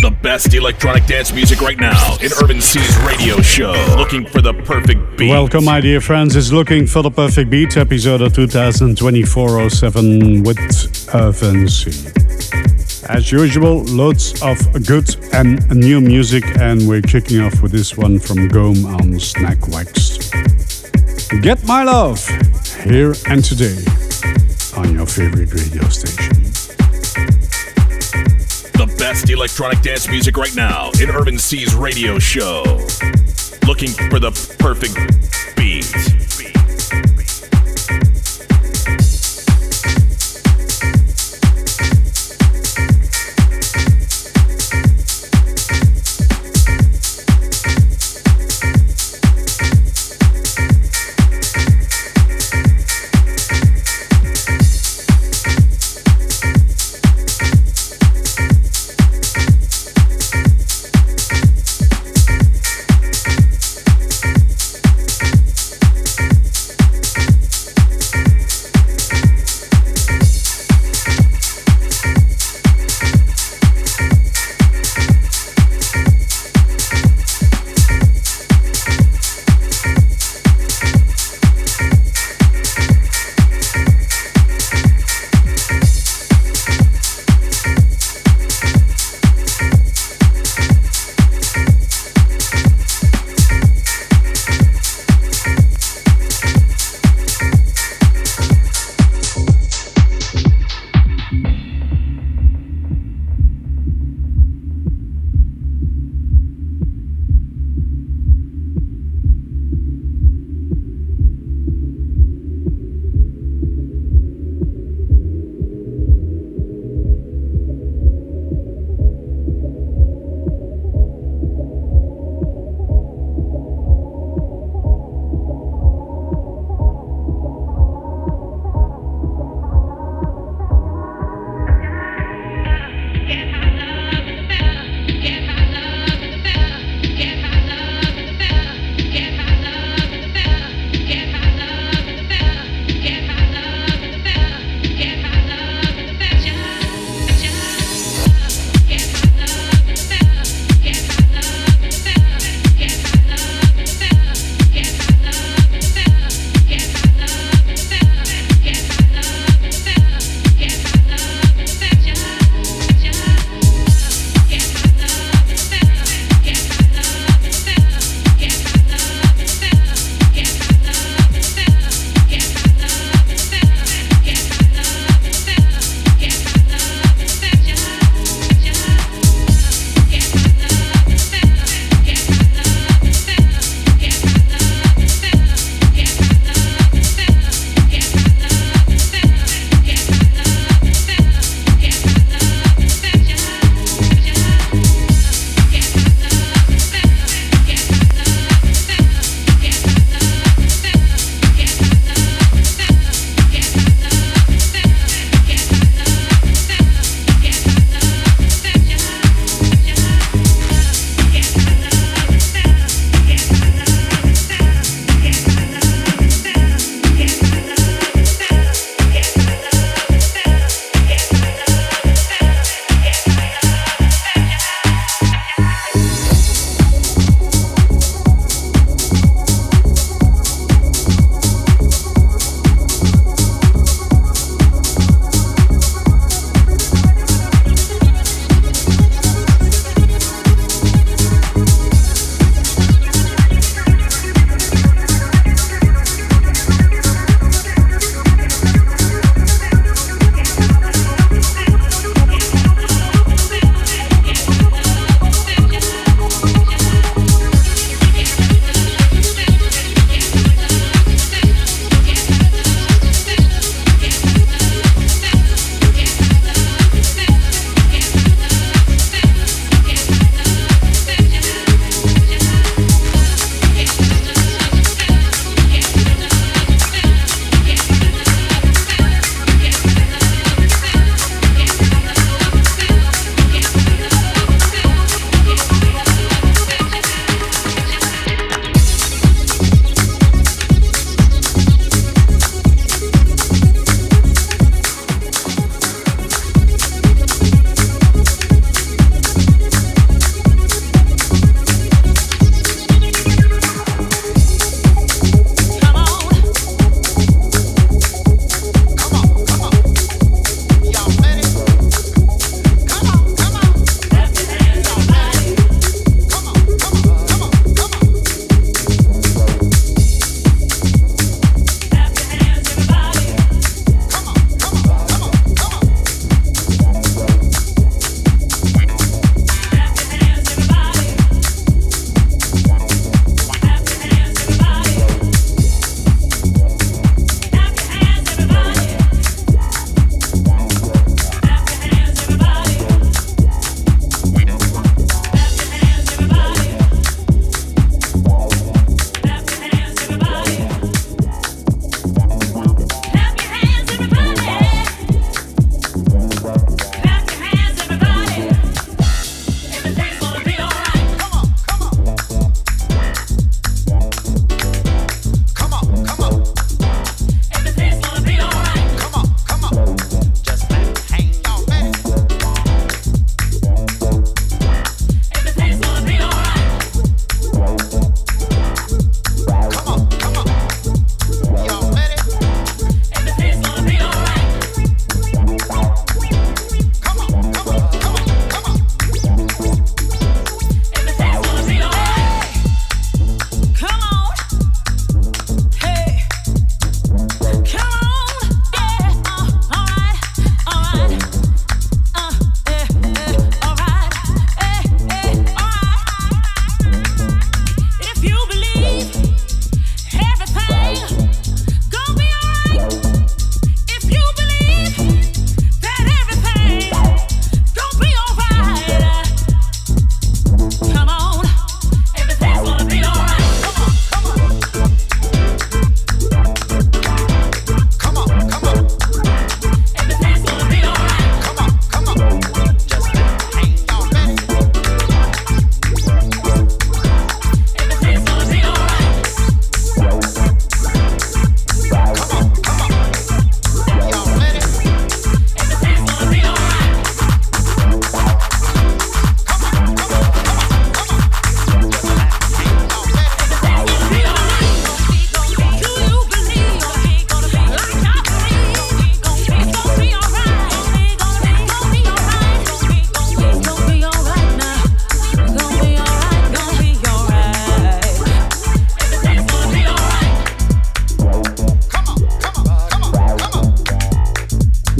The best electronic dance music right now in Irvin Cee's radio show. Looking for the perfect beat. Welcome, my dear friends. It's Looking for the Perfect Beat, episode of 2024-07 with Irvin Cee. As usual, loads of good and new music, and we're kicking off with this one from Gome on Snack Wax. Get My Love, here and today, on your favorite radio station best electronic dance music right now in Irvin Cee's radio show. Looking for the perfect beat.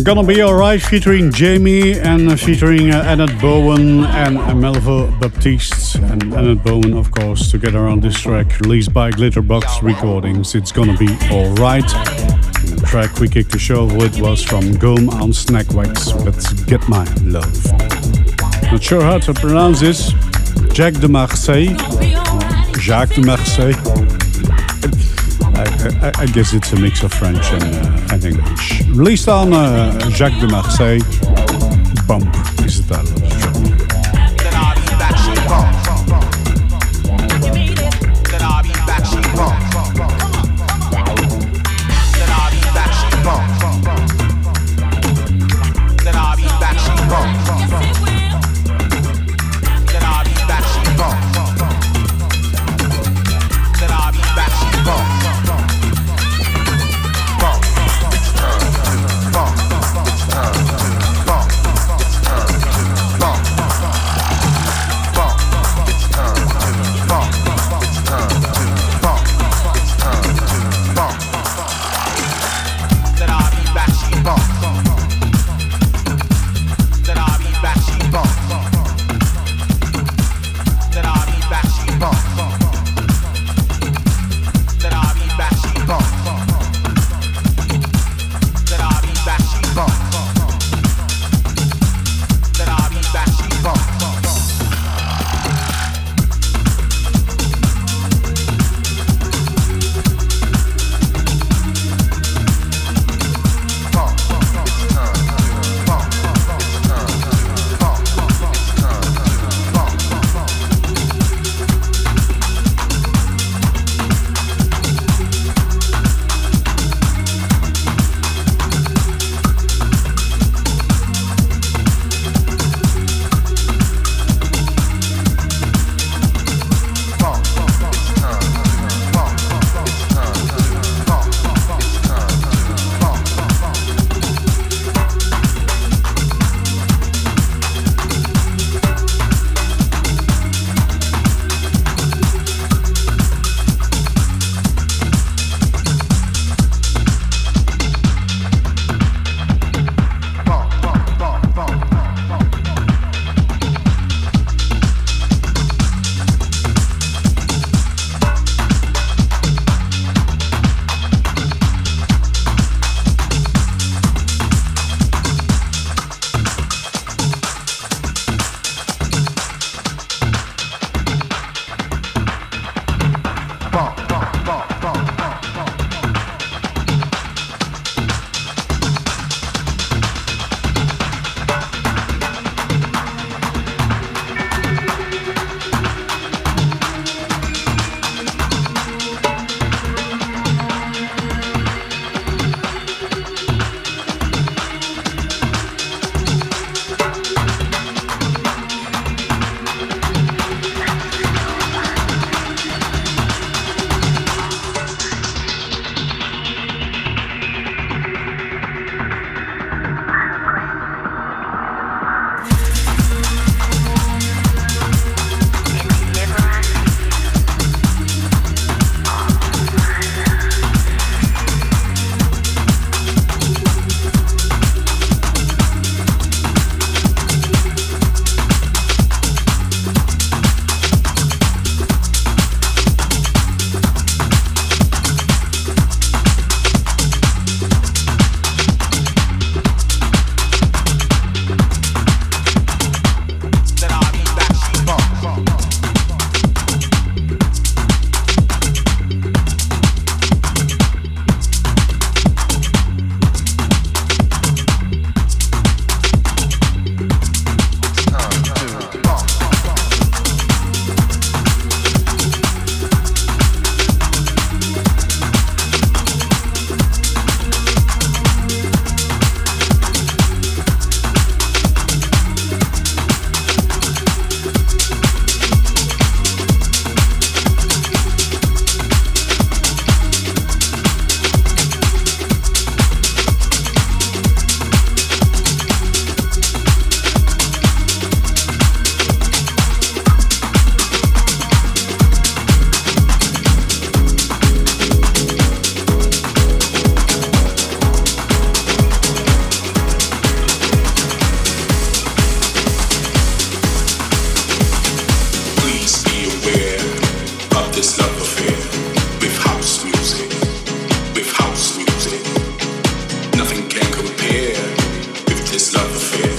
Gonna Be Alright featuring Jamie and featuring uh, Annette Bowen and Melvo Baptiste. And Annette Bowen, of course, together on this track released by Glitterbox Recordings. It's Gonna Be Alright. The track we kicked the show with was from Gome on Snackwax with Get My Love. Not sure how to pronounce this. Jack De Marseille. Jack De Marseille. I, I, I, guess it's a mix of French and, uh, and English. Released on uh, Jacques de Marseille. Bump is the title this love affair.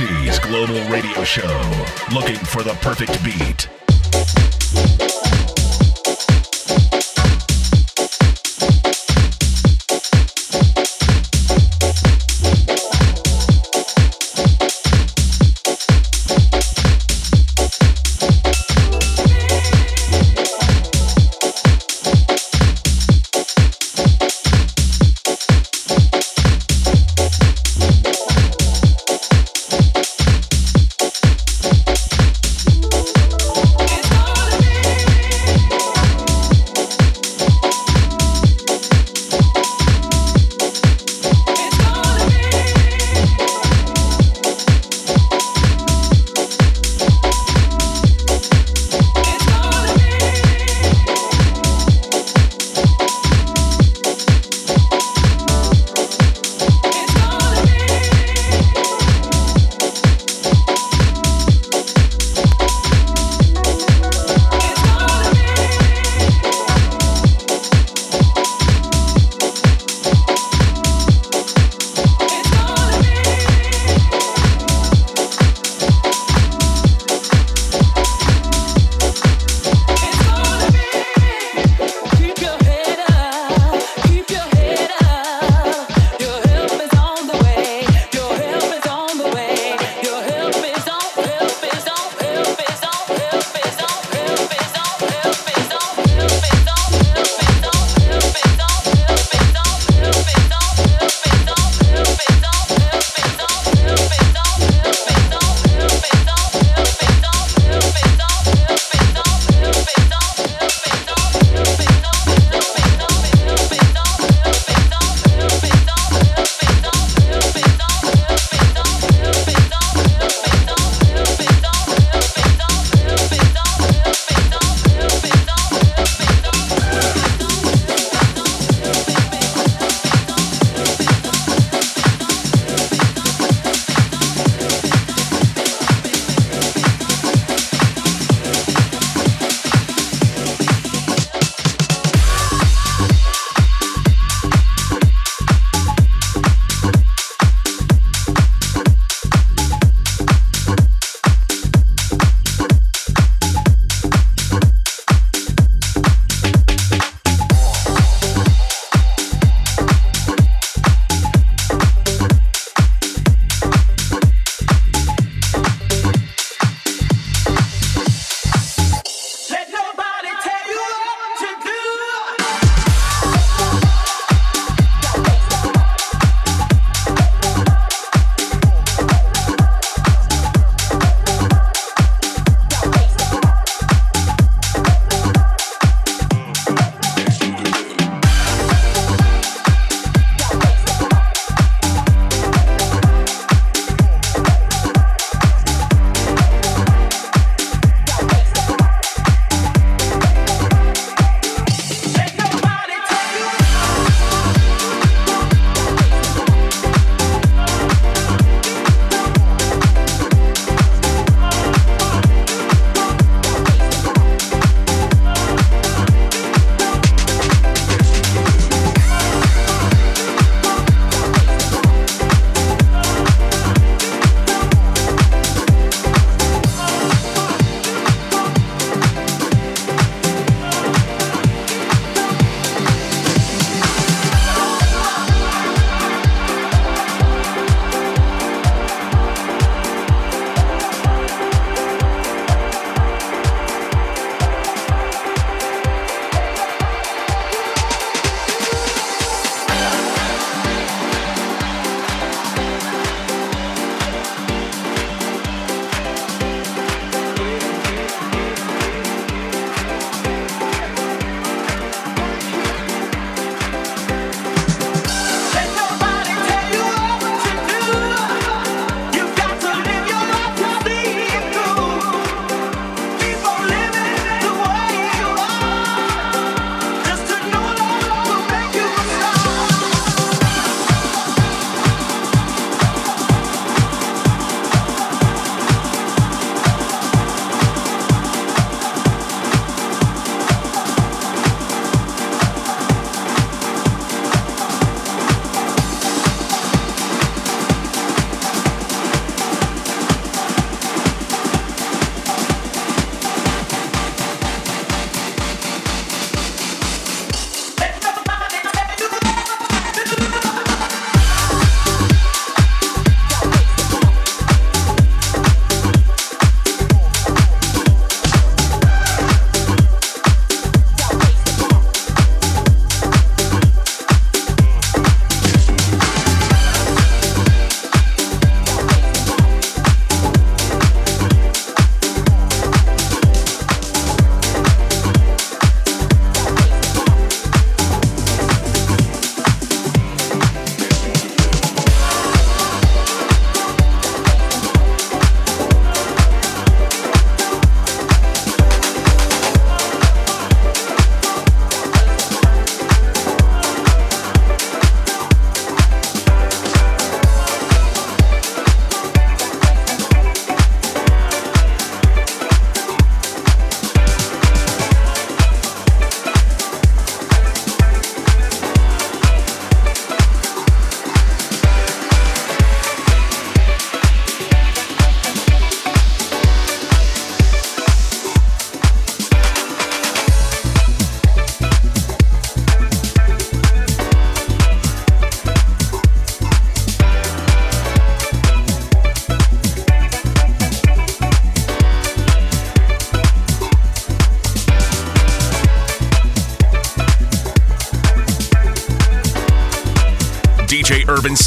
Global radio show. Looking for the perfect beat.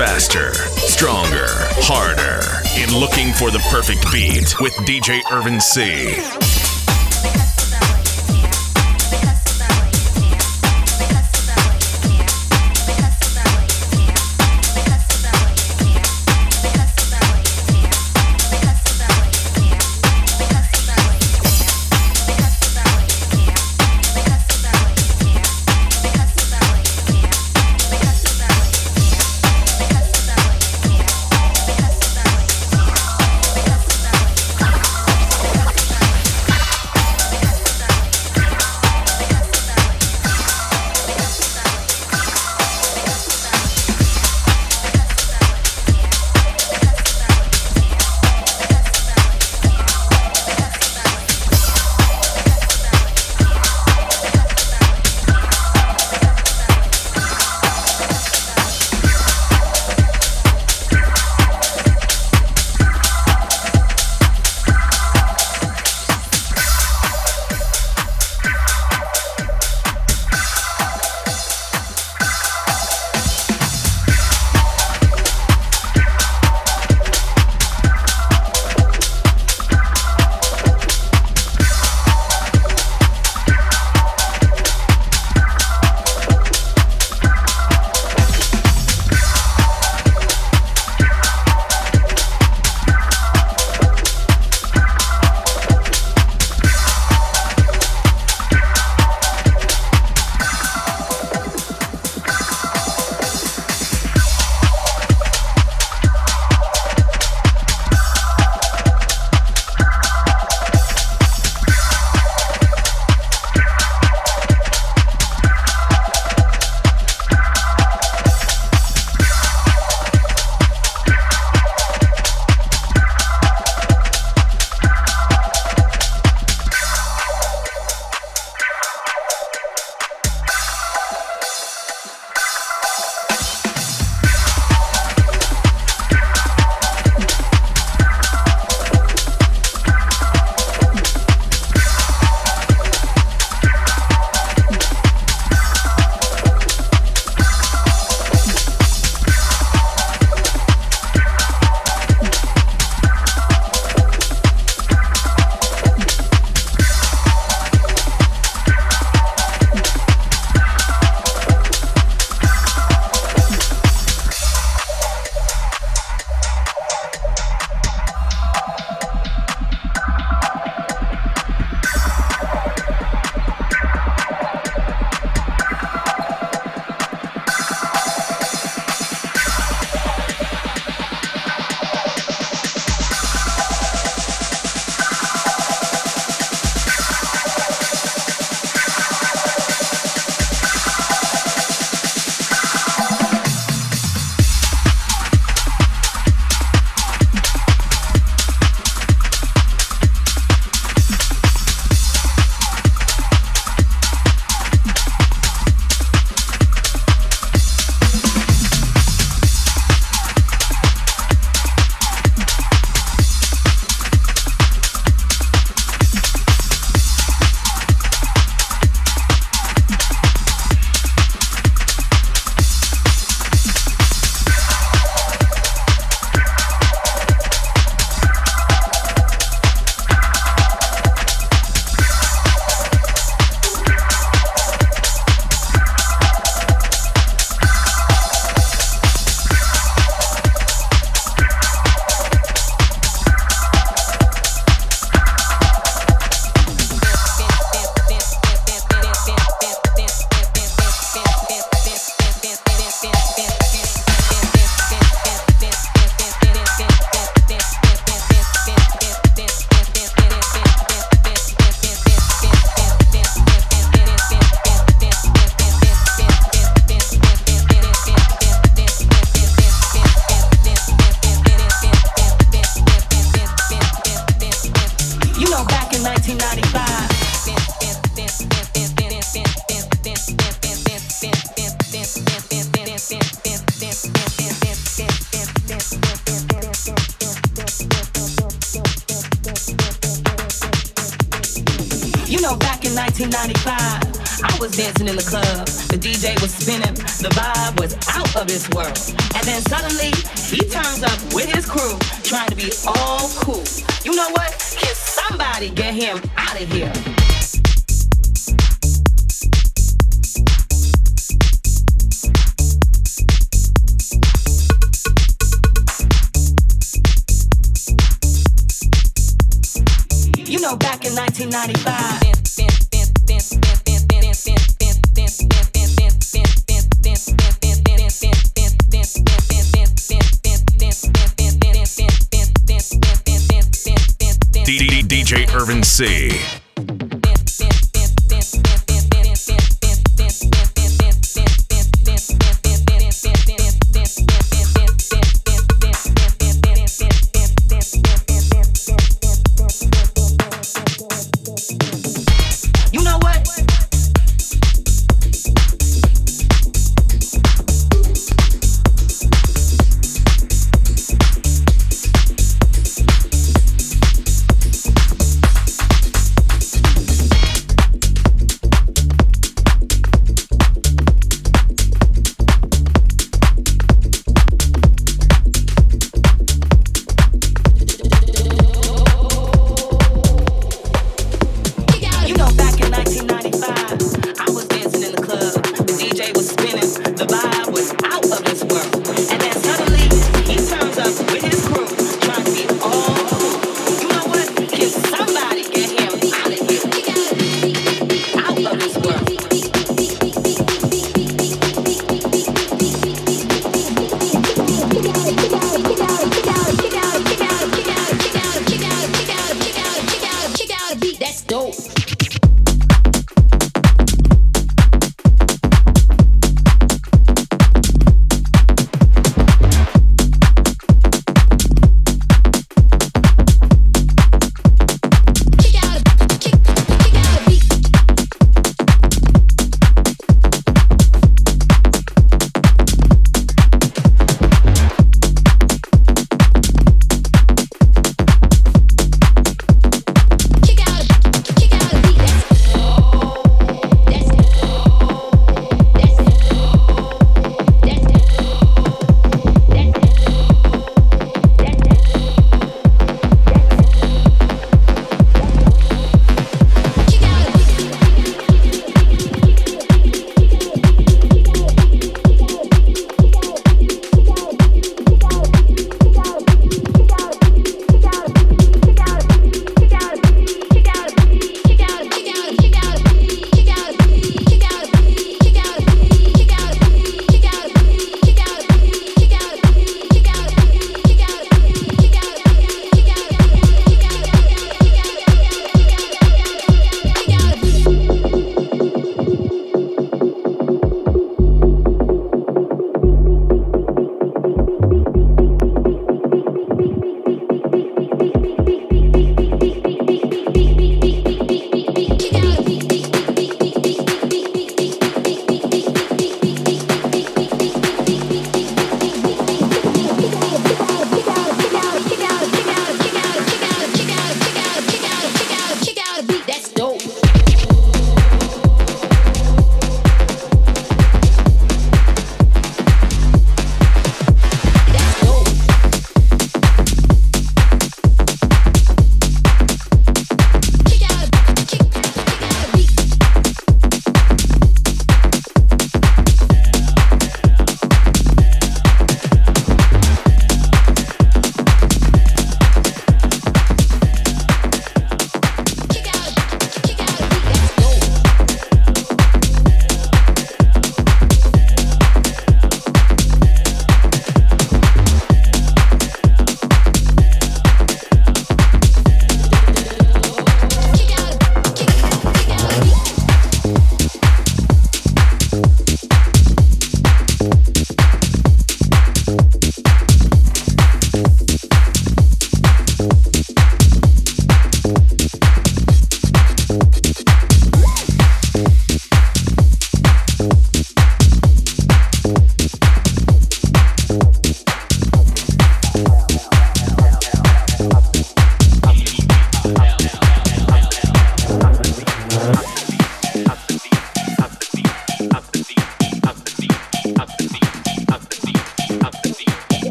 faster, stronger, harder in looking for the perfect beat with DJ Irvin Cee.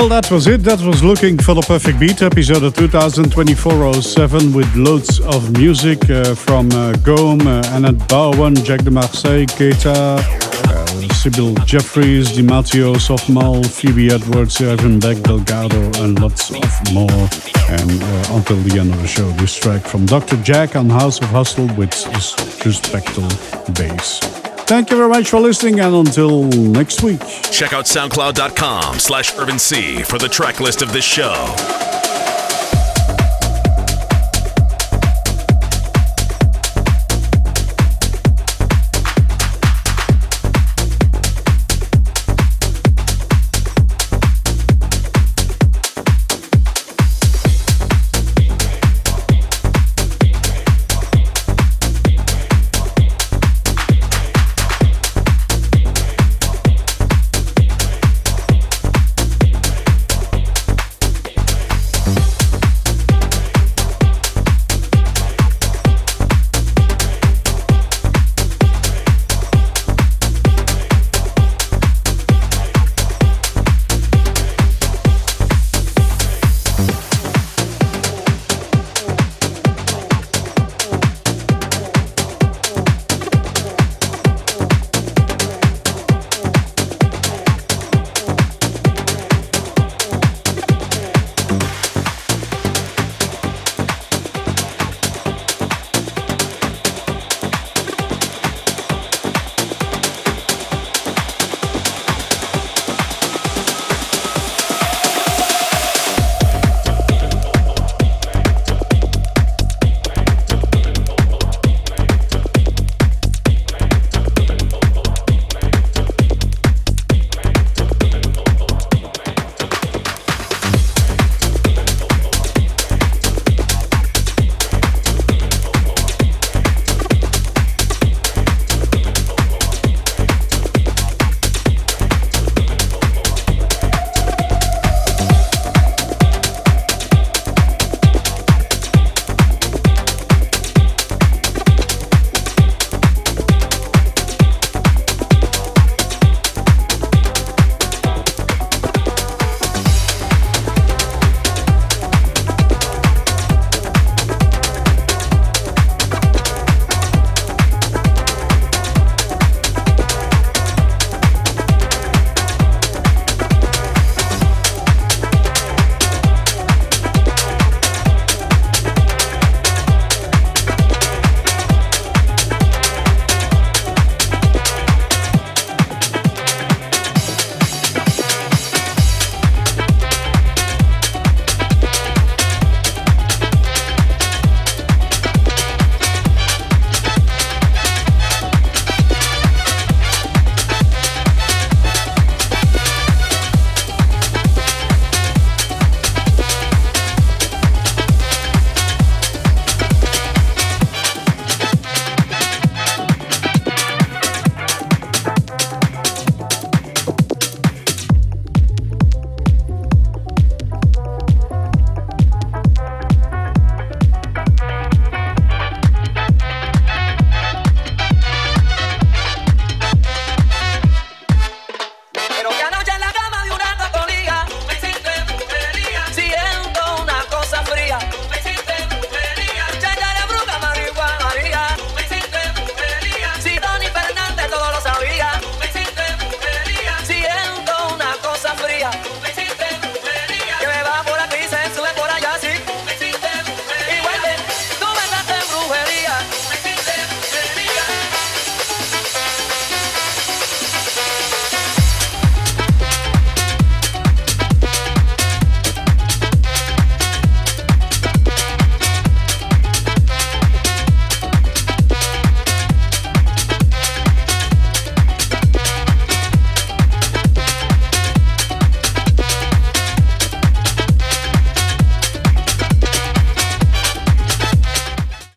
Well, that was it. That was Looking for the Perfect Beat, episode of 2024-07 with loads of music uh, from uh, Gome, uh, Annette Bowen, Jack de Marseille, Kataa, uh, Ceybil Jefferies, DiMatteo, Softmal, Phebe Edwards, Yvvan Back, Delgado, and lots of more. And uh, until the end of the show, this track from Dr. Jack on House of Hustle with Spectral bass. Thank you very much for listening and until next week. Check out soundcloud.com slash Irvin Cee for the track list of this show.